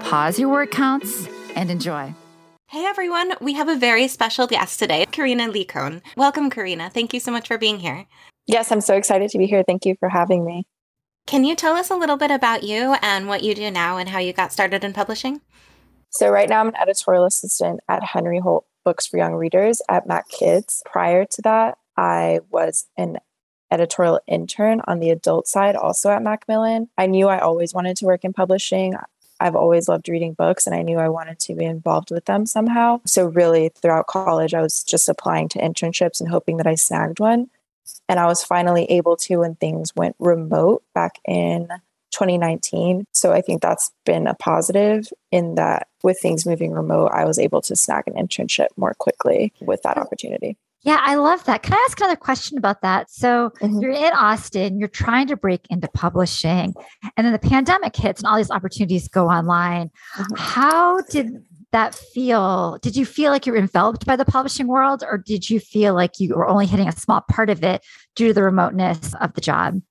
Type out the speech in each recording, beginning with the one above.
pause your word counts, and enjoy. Hey everyone, we have a very special guest today, Carina Licón. Welcome, Carina. Thank you so much for being here. Yes, I'm so excited to be here. Thank you for having me. Can you tell us a little bit about you and what you do now and how you got started in publishing? So, right now, I'm an editorial assistant at Henry Holt Books for Young Readers at Mac Kids. Prior to that, I was an editorial intern on the adult side, also at Macmillan. I knew I always wanted to work in publishing. I've always loved reading books and I knew I wanted to be involved with them somehow. So, really, throughout college, I was just applying to internships and hoping that I snagged one. And I was finally able to when things went remote back in 2019. So, I think that's been a positive in that with things moving remote, I was able to snag an internship more quickly with that opportunity. Yeah, I love that. Can I ask another question about that? So mm-hmm. you're in Austin, you're trying to break into publishing, and then the pandemic hits and all these opportunities go online. Mm-hmm. How did that feel? Did you feel like you were enveloped by the publishing world, or did you feel like you were only hitting a small part of it due to the remoteness of the job?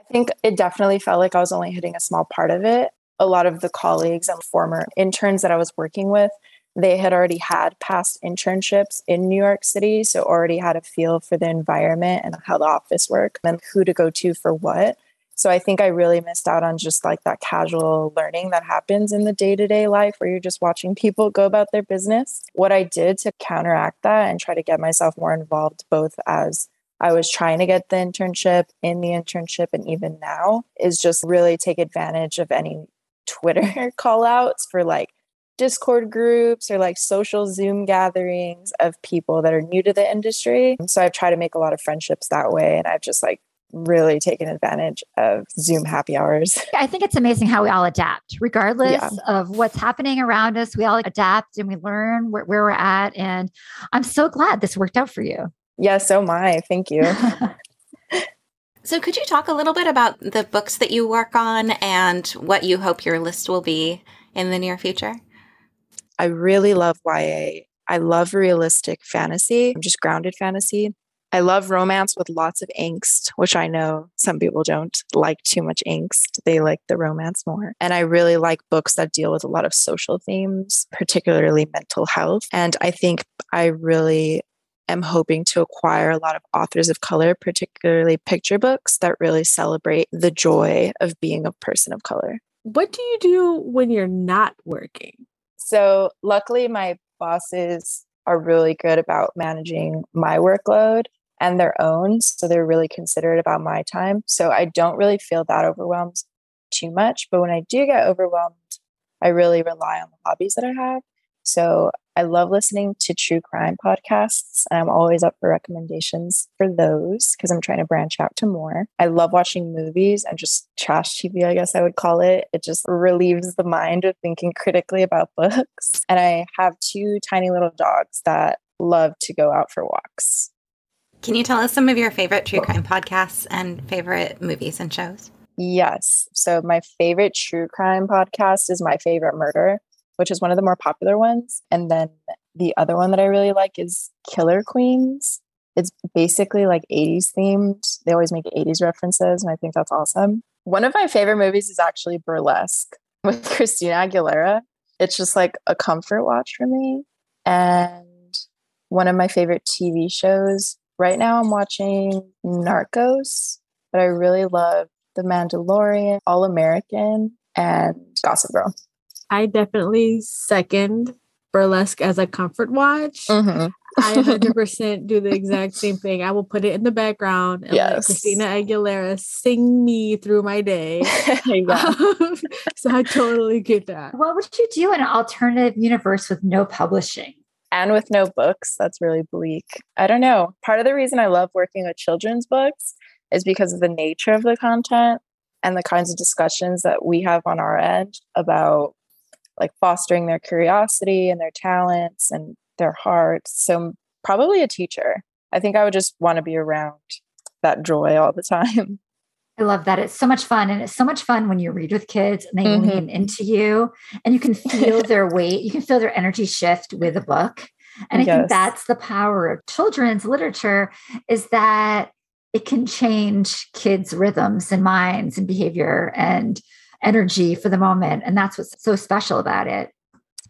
I think it definitely felt like I was only hitting a small part of it. A lot of the colleagues and former interns that I was working with they had already had past internships in New York City, so already had a feel for the environment and how the office worked and who to go to for what. So I think I really missed out on just like that casual learning that happens in the day-to-day life where you're just watching people go about their business. What I did to counteract that and try to get myself more involved both as I was trying to get the internship in the internship and even now is just really take advantage of any Twitter call outs for like Discord groups or like social Zoom gatherings of people that are new to the industry. So I've tried to make a lot of friendships that way. And I've just like really taken advantage of Zoom happy hours. I think it's amazing how we all adapt, regardless yeah. of what's happening around us. We all adapt and we learn where, where we're at. And I'm so glad this worked out for you. Yeah, so am I. Thank you. so, could you talk a little bit about the books that you work on and what you hope your list will be in the near future? I really love YA. I love realistic fantasy, just grounded fantasy. I love romance with lots of angst, which I know some people don't like too much angst. They like the romance more. And I really like books that deal with a lot of social themes, particularly mental health. And I think I really am hoping to acquire a lot of authors of color, particularly picture books that really celebrate the joy of being a person of color. What do you do when you're not working? So, luckily, my bosses are really good about managing my workload and their own. So, they're really considerate about my time. So, I don't really feel that overwhelmed too much. But when I do get overwhelmed, I really rely on the hobbies that I have. So I love listening to true crime podcasts. And I'm always up for recommendations for those because I'm trying to branch out to more. I love watching movies and just trash TV, I guess I would call it. It just relieves the mind of thinking critically about books. And I have two tiny little dogs that love to go out for walks. Can you tell us some of your favorite true crime podcasts and favorite movies and shows? Yes. So, my favorite true crime podcast is My Favorite Murder which is one of the more popular ones. And then the other one that I really like is Killer Queens. It's basically like 80s themed. They always make 80s references, and I think that's awesome. One of my favorite movies is actually Burlesque with Christina Aguilera. It's just like a comfort watch for me. And one of my favorite TV shows right now, I'm watching Narcos, but I really love The Mandalorian, All American, and Gossip Girl. I definitely second burlesque as a comfort watch. Mm-hmm. I 100% do the exact same thing. I will put it in the background and yes. let Christina Aguilera sing me through my day. um, so I totally get that. What would you do in an alternative universe with no publishing? And with no books, that's really bleak. I don't know. Part of the reason I love working with children's books is because of the nature of the content and the kinds of discussions that we have on our end about like fostering their curiosity and their talents and their hearts. So probably a teacher. I think I would just want to be around that joy all the time. I love that. It's so much fun. And it's so much fun when you read with kids and they mm-hmm. lean into you and you can feel their weight. You can feel their energy shift with a book. And I yes. think that's the power of children's literature is that it can change kids' rhythms and minds and behavior and energy for the moment. And that's what's so special about it.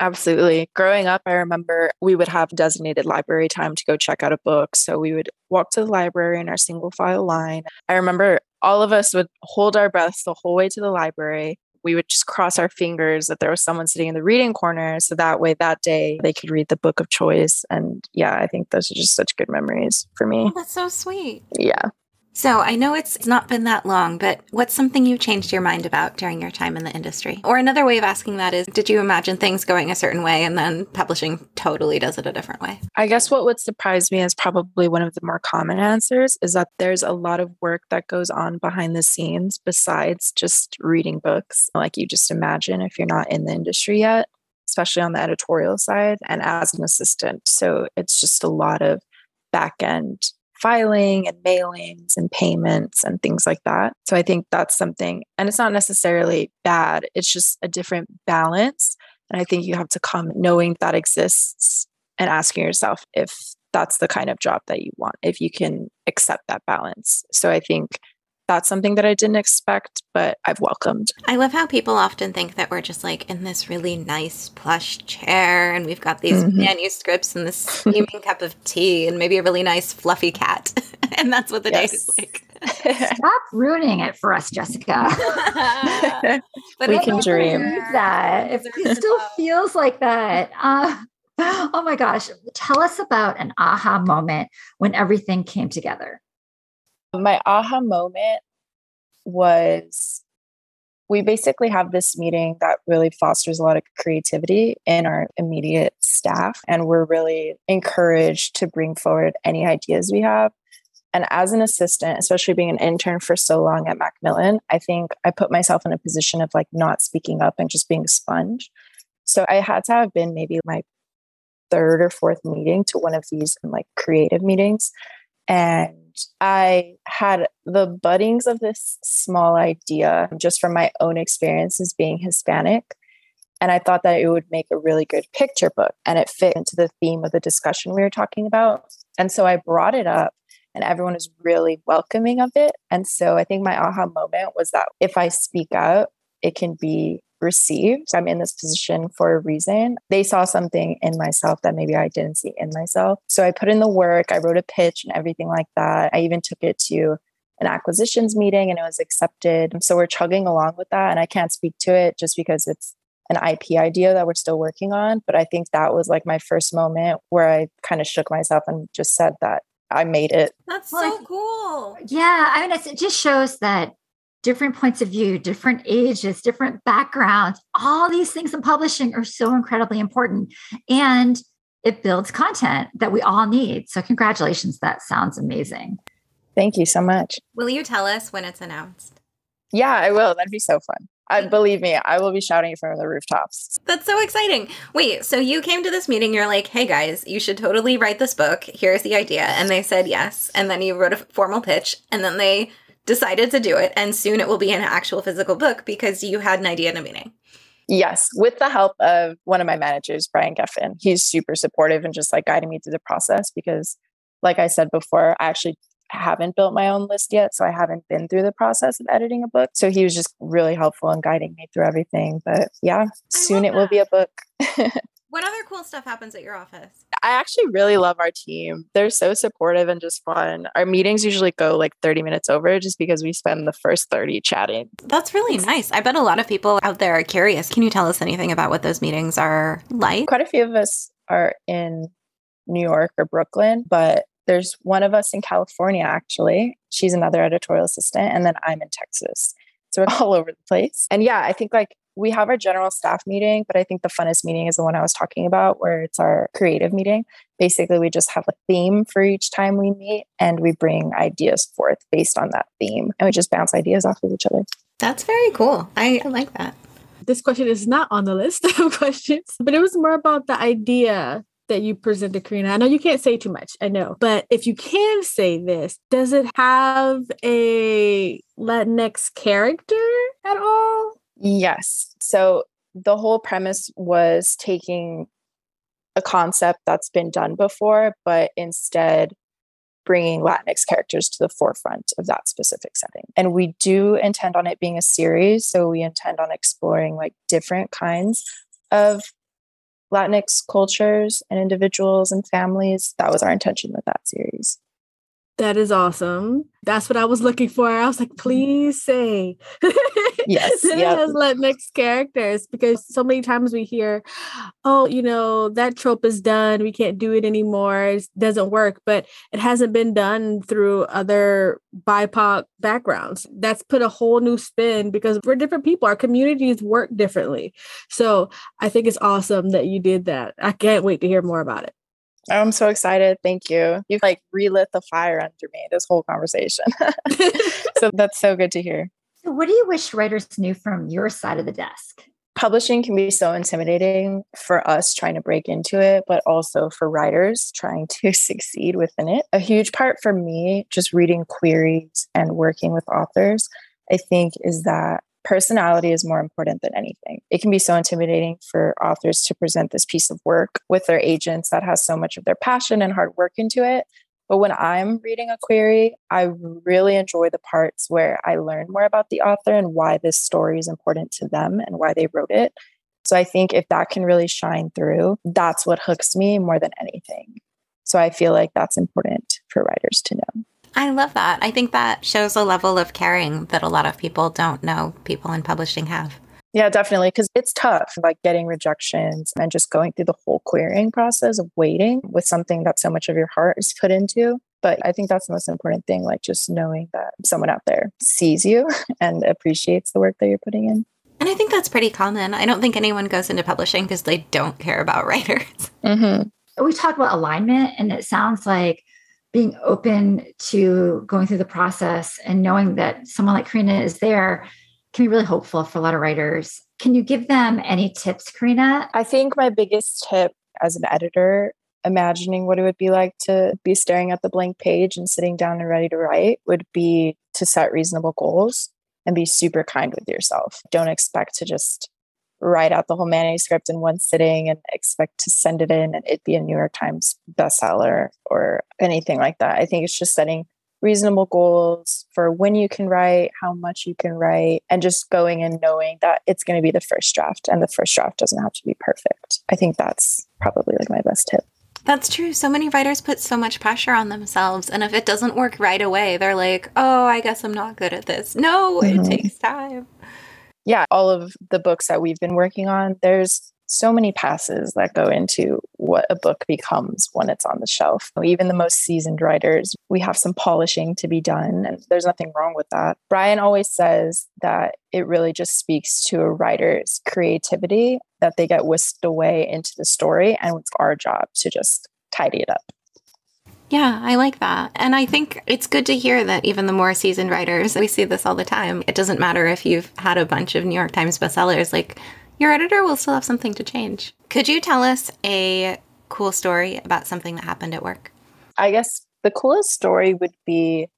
Absolutely. Growing up, I remember we would have designated library time to go check out a book. So we would walk to the library in our single file line. I remember all of us would hold our breaths the whole way to the library. We would just cross our fingers that there was someone sitting in the reading corner. So that way, that day, they could read the book of choice. And yeah, I think those are just such good memories for me. Oh, that's so sweet. Yeah. So I know it's not been that long, but what's something you've changed your mind about during your time in the industry? Or another way of asking that is, did you imagine things going a certain way and then publishing totally does it a different way? I guess what would surprise me is probably one of the more common answers is that there's a lot of work that goes on behind the scenes besides just reading books, like you just imagine if you're not in the industry yet, especially on the editorial side and as an assistant. So it's just a lot of back end filing and mailings and payments and things like that. So I think that's something, and it's not necessarily bad, it's just a different balance. And I think you have to come knowing that exists and asking yourself if that's the kind of job that you want, if you can accept that balance. So I think that's something that I didn't expect, but I've welcomed. I love how people often think that we're just like in this really nice plush chair and we've got these mm-hmm. manuscripts and this steaming cup of tea and maybe a really nice fluffy cat. and that's what the yes. day is like. Stop ruining it for us, Jessica. but we can dream that. If it still feels like that. Uh, oh my gosh. Tell us about an aha moment when everything came together. My aha moment was we basically have this meeting that really fosters a lot of creativity in our immediate staff. And we're really encouraged to bring forward any ideas we have. And as an assistant, especially being an intern for so long at Macmillan, I think I put myself in a position of like not speaking up and just being a sponge. So I had to have been maybe my third or fourth meeting to one of these like creative meetings. And I had the buddings of this small idea just from my own experiences being Hispanic. And I thought that it would make a really good picture book and it fit into the theme of the discussion we were talking about. And so I brought it up and everyone was really welcoming of it. And so I think my aha moment was that if I speak out, it can be received. I'm in this position for a reason. They saw something in myself that maybe I didn't see in myself. So I put in the work, I wrote a pitch and everything like that. I even took it to an acquisitions meeting and it was accepted. So we're chugging along with that. And I can't speak to it just because it's an IP idea that we're still working on. But I think that was like my first moment where I kind of shook myself and just said that I made it. That's so cool. Yeah. I mean, it just shows that different points of view, different ages, different backgrounds, all these things in publishing are so incredibly important. And it builds content that we all need. So, congratulations. That sounds amazing. Thank you so much. Will you tell us when it's announced? Yeah, I will. That'd be so fun. Uh, I believe me, I will be shouting from the rooftops. That's so exciting. Wait, so you came to this meeting, you're like, hey guys, you should totally write this book. Here's the idea. And they said yes. And then you wrote a formal pitch, and then they decided to do it. And soon it will be an actual physical book because you had an idea and a meaning. Yes, with the help of one of my managers, Brian Geffen. He's super supportive and just like guiding me through the process because, like I said before, I actually haven't built my own list yet. So I haven't been through the process of editing a book. So he was just really helpful in guiding me through everything. But yeah, soon it will be a book. What other cool stuff happens at your office? I actually really love our team. They're so supportive and just fun. Our meetings usually go like 30 minutes over just because we spend the first 30 chatting. That's really nice. I bet a lot of people out there are curious. Can you tell us anything about what those meetings are like? Quite a few of us are in New York or Brooklyn, but there's one of us in California actually. She's another editorial assistant, and then I'm in Texas. So we're all over the place. And yeah, I think like we have our general staff meeting, but I think the funnest meeting is the one I was talking about, where it's our creative meeting. Basically, we just have a theme for each time we meet and we bring ideas forth based on that theme and we just bounce ideas off of each other. That's very cool. I, I like that. This question is not on the list of questions, but it was more about the idea that you presented, Carina. I know you can't say too much, I know, but if you can say this, does it have a Latinx character at all? Yes. So the whole premise was taking a concept that's been done before, but instead bringing Latinx characters to the forefront of that specific setting. And we do intend on it being a series. So we intend on exploring like different kinds of Latinx cultures and individuals and families. That was our intention with that series. That is awesome. That's what I was looking for. I was like, mm-hmm. please say yes, it yep. has Latinx characters because so many times we hear, oh, you know, that trope is done. We can't do it anymore. It doesn't work, but it hasn't been done through other BIPOC backgrounds. That's put a whole new spin because we're different people. Our communities work differently. So I think it's awesome that you did that. I can't wait to hear more about it. I'm so excited. Thank you. You've like relit the fire under me this whole conversation. so that's so good to hear. So, what do you wish writers knew from your side of the desk? Publishing can be so intimidating for us trying to break into it, but also for writers trying to succeed within it. A huge part for me, just reading queries and working with authors, I think, is that personality is more important than anything. It can be so intimidating for authors to present this piece of work with their agents that has so much of their passion and hard work into it. But when I'm reading a query, I really enjoy the parts where I learn more about the author and why this story is important to them and why they wrote it. So I think if that can really shine through, that's what hooks me more than anything. So I feel like that's important for writers to know. I love that. I think that shows a level of caring that a lot of people don't know people in publishing have. Yeah, definitely. Because it's tough, like getting rejections and just going through the whole querying process of waiting with something that so much of your heart is put into. But I think that's the most important thing, like just knowing that someone out there sees you and appreciates the work that you're putting in. And I think that's pretty common. I don't think anyone goes into publishing because they don't care about writers. Mm-hmm. We talked about alignment, and it sounds like being open to going through the process and knowing that someone like Carina is there can be really hopeful for a lot of writers. Can you give them any tips, Carina? I think my biggest tip as an editor, imagining what it would be like to be staring at the blank page and sitting down and ready to write, would be to set reasonable goals and be super kind with yourself. Don't expect to just write out the whole manuscript in one sitting and expect to send it in and it be a New York Times bestseller or anything like that. I think it's just setting reasonable goals for when you can write, how much you can write, and just going and knowing that it's going to be the first draft and the first draft doesn't have to be perfect. I think that's probably like my best tip. That's true. So many writers put so much pressure on themselves. And if it doesn't work right away, they're like, oh, I guess I'm not good at this. No, mm-hmm. it takes time yeah, all of the books that we've been working on, there's so many passes that go into what a book becomes when it's on the shelf. Even the most seasoned writers, we have some polishing to be done, and there's nothing wrong with that. Brian always says that it really just speaks to a writer's creativity that they get whisked away into the story, and it's our job to just tidy it up. Yeah, I like that. And I think it's good to hear that even the more seasoned writers, we see this all the time. It doesn't matter if you've had a bunch of New York Times bestsellers, like your editor will still have something to change. Could you tell us a cool story about something that happened at work? I guess the coolest story would be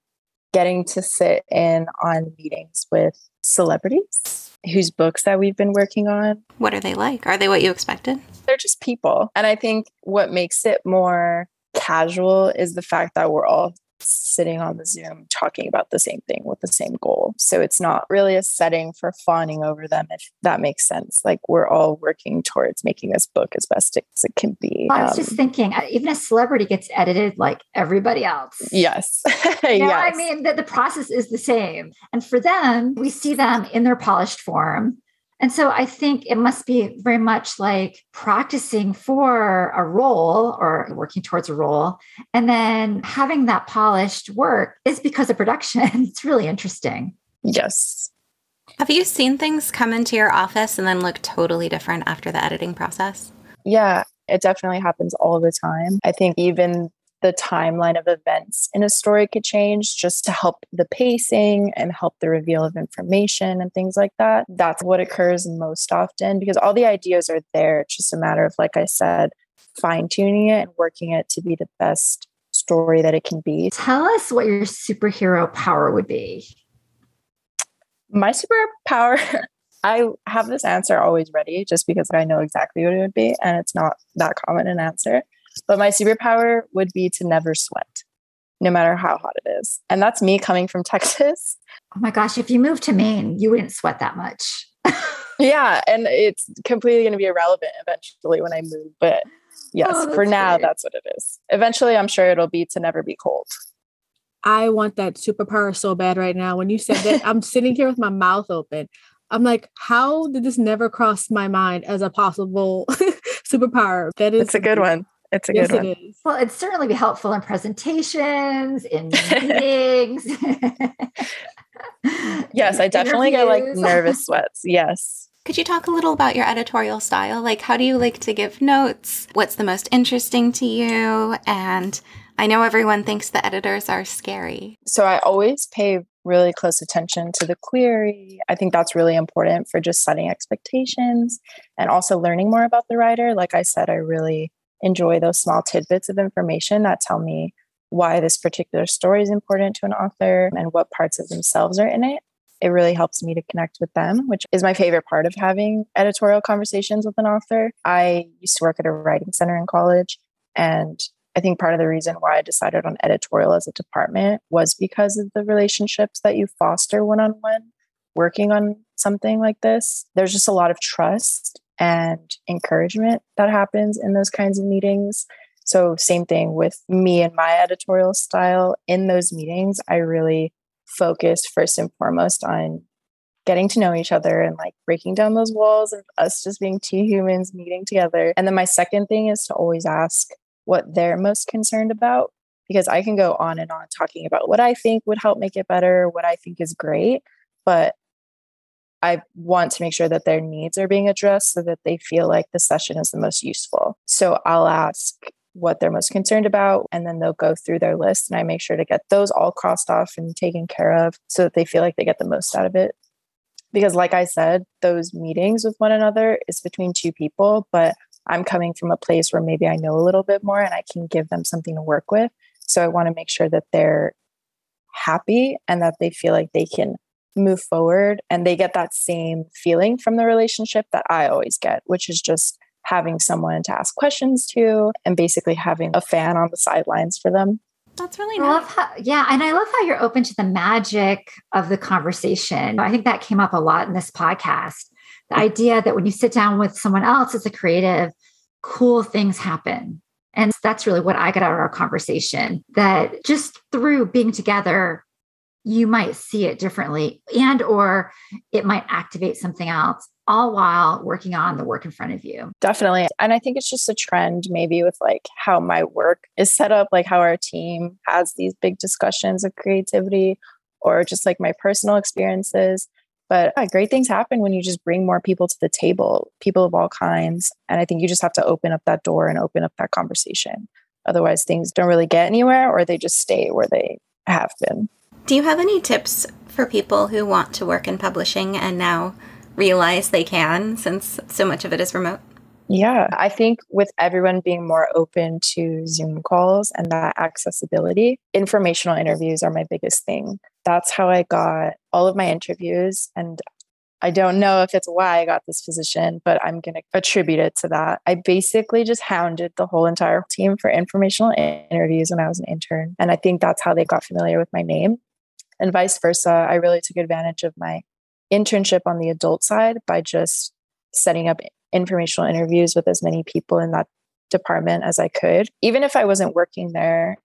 getting to sit in on meetings with celebrities whose books that we've been working on. What are they like? Are they what you expected? They're just people. And I think what makes it more casual is the fact that we're all sitting on the Zoom talking about the same thing with the same goal. So it's not really a setting for fawning over them, if that makes sense. Like we're all working towards making this book as best as it can be. I was um, just thinking, even a celebrity gets edited like everybody else. Yes. you know, yes. I mean, the, the process is the same. And for them, we see them in their polished form. And so I think it must be very much like practicing for a role or working towards a role. And then having that polished work is because of production. it's really interesting. Yes. Have you seen things come into your office and then look totally different after the editing process? Yeah, it definitely happens all the time. I think even the timeline of events in a story could change just to help the pacing and help the reveal of information and things like that. That's what occurs most often because all the ideas are there. It's just a matter of, like I said, fine tuning it and working it to be the best story that it can be. Tell us what your superhero power would be. My superpower, I have this answer always ready just because I know exactly what it would be. And it's not that common an answer. But my superpower would be to never sweat, no matter how hot it is. And that's me coming from Texas. Oh my gosh, if you moved to Maine, you wouldn't sweat that much. yeah. And it's completely going to be irrelevant eventually when I move. But yes, oh, for now, great. that's what it is. Eventually, I'm sure it'll be to never be cold. I want that superpower so bad right now. When you said that, I'm sitting here with my mouth open. I'm like, how did this never cross my mind as a possible superpower? That is, it's a good one. It's a yes, good one. It well, it'd certainly be helpful in presentations, in meetings. yes, I definitely get like nervous sweats. Yes. Could you talk a little about your editorial style? Like, how do you like to give notes? What's the most interesting to you? And I know everyone thinks the editors are scary. So I always pay really close attention to the query. I think that's really important for just setting expectations and also learning more about the writer. Like I said, I really enjoy those small tidbits of information that tell me why this particular story is important to an author and what parts of themselves are in it. It really helps me to connect with them, which is my favorite part of having editorial conversations with an author. I used to work at a writing center in college, and I think part of the reason why I decided on editorial as a department was because of the relationships that you foster one on one working on something like this. There's just a lot of trust and encouragement that happens in those kinds of meetings. So, same thing with me and my editorial style. In those meetings, I really focus first and foremost on getting to know each other and like breaking down those walls of us just being two humans meeting together. And then my second thing is to always ask what they're most concerned about because I can go on and on talking about what I think would help make it better, what I think is great. But I want to make sure that their needs are being addressed so that they feel like the session is the most useful. So I'll ask what they're most concerned about, and then they'll go through their list, and I make sure to get those all crossed off and taken care of so that they feel like they get the most out of it. Because, like I said, those meetings with one another is between two people, but I'm coming from a place where maybe I know a little bit more and I can give them something to work with. So I want to make sure that they're happy and that they feel like they can move forward and they get that same feeling from the relationship that I always get, which is just having someone to ask questions to and basically having a fan on the sidelines for them. That's really nice. How, yeah. And I love how you're open to the magic of the conversation. I think that came up a lot in this podcast. The mm. idea that when you sit down with someone else as a creative, cool things happen. And that's really what I got out of our conversation that just through being together, you might see it differently and or it might activate something else all while working on the work in front of you. Definitely. And i think it's just a trend maybe with like how my work is set up like how our team has these big discussions of creativity or just like my personal experiences. But yeah, great things happen when you just bring more people to the table people of all kinds. And i think you just have to open up that door and open up that conversation. Otherwise things don't really get anywhere or they just stay where they have been do you have any tips for people who want to work in publishing and now realize they can since so much of it is remote? Yeah, I think with everyone being more open to Zoom calls and that accessibility, informational interviews are my biggest thing. That's how I got all of my interviews. And I don't know if it's why I got this position, but I'm going to attribute it to that. I basically just hounded the whole entire team for informational interviews when I was an intern. And I think that's how they got familiar with my name and vice versa. I really took advantage of my internship on the adult side by just setting up informational interviews with as many people in that department as I could. Even if I wasn't working there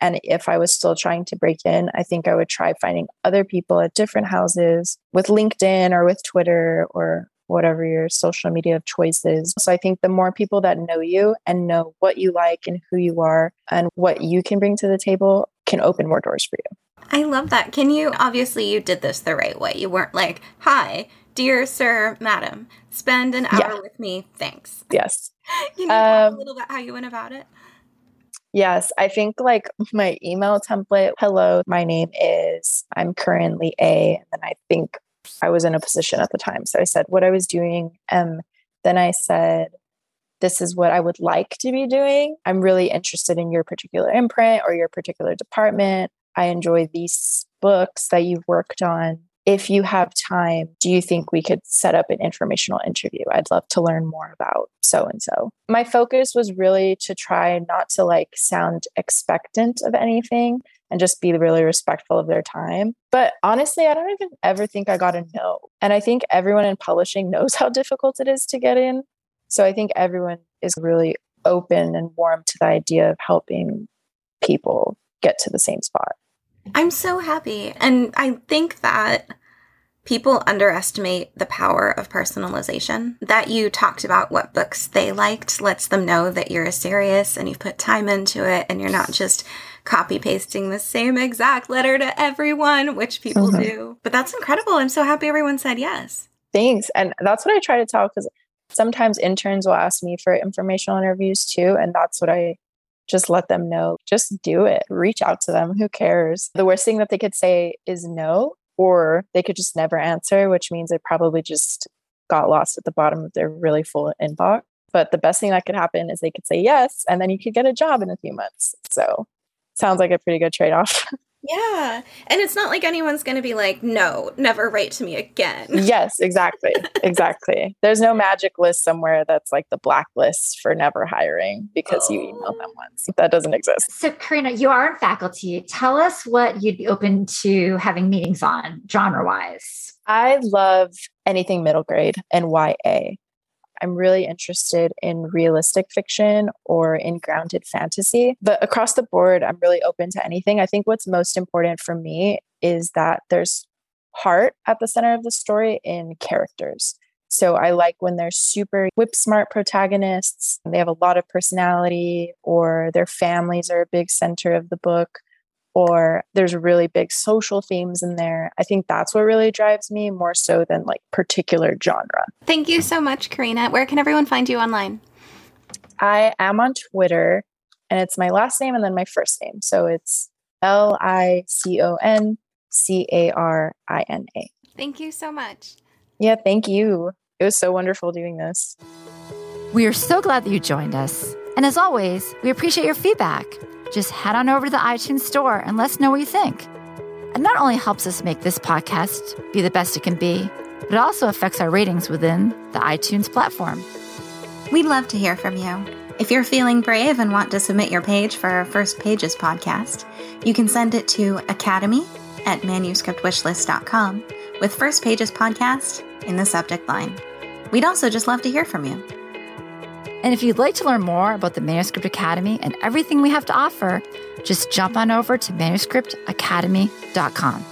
and if I was still trying to break in, I think I would try finding other people at different houses with LinkedIn or with Twitter or whatever your social media of choice is. So I think the more people that know you and know what you like and who you are and what you can bring to the table can open more doors for you. I love that. Can you, obviously, you did this the right way. You weren't like, hi, dear sir, madam, spend an hour yeah. with me. Thanks. Yes. Can you um, talk a um, little about how you went about it? Yes, I think like my email template, hello, my name is, I'm currently A, and then I think I was in a position at the time. So I said what I was doing. And then I said, this is what I would like to be doing. I'm really interested in your particular imprint or your particular department. I enjoy these books that you've worked on if you have time, do you think we could set up an informational interview? I'd love to learn more about so and so. My focus was really to try not to like sound expectant of anything and just be really respectful of their time. But honestly, I don't even ever think I got a no. And I think everyone in publishing knows how difficult it is to get in. So I think everyone is really open and warm to the idea of helping people get to the same spot. I'm so happy. And I think that people underestimate the power of personalization. That you talked about what books they liked lets them know that you're serious and you've put time into it and you're not just copy pasting the same exact letter to everyone, which people mm-hmm. do. But that's incredible. I'm so happy everyone said yes. Thanks. And that's what I try to tell because sometimes interns will ask me for informational interviews too. And that's what I just let them know. Just do it. Reach out to them. Who cares? The worst thing that they could say is no, or they could just never answer, which means it probably just got lost at the bottom of their really full inbox. But the best thing that could happen is they could say yes, and then you could get a job in a few months. So sounds like a pretty good trade off. Yeah. And it's not like anyone's going to be like, no, never write to me again. Yes, exactly. exactly. There's no magic list somewhere that's like the blacklist for never hiring because oh. you emailed them oh. once. That doesn't exist. So, Carina, you are in faculty. Tell us what you'd be open to having meetings on genre wise. I love anything middle grade and YA. I'm really interested in realistic fiction or in grounded fantasy. But across the board, I'm really open to anything. I think what's most important for me is that there's heart at the center of the story in characters. So I like when they're super whip smart protagonists, they have a lot of personality, or their families are a big center of the book or there's really big social themes in there. I think that's what really drives me more so than like particular genre. Thank you so much, Carina. Where can everyone find you online? I am on Twitter and it's my last name and then my first name. So it's L I C O N C A R I N A. Thank you so much. Yeah, thank you. It was so wonderful doing this. We are so glad that you joined us. And as always, we appreciate your feedback just head on over to the iTunes store and let us know what you think. It not only helps us make this podcast be the best it can be, but it also affects our ratings within the iTunes platform. We'd love to hear from you. If you're feeling brave and want to submit your page for our First Pages podcast, you can send it to academy at manuscriptwishlist.com with First Pages podcast in the subject line. We'd also just love to hear from you. And if you'd like to learn more about the Manuscript Academy and everything we have to offer, just jump on over to manuscriptacademy.com.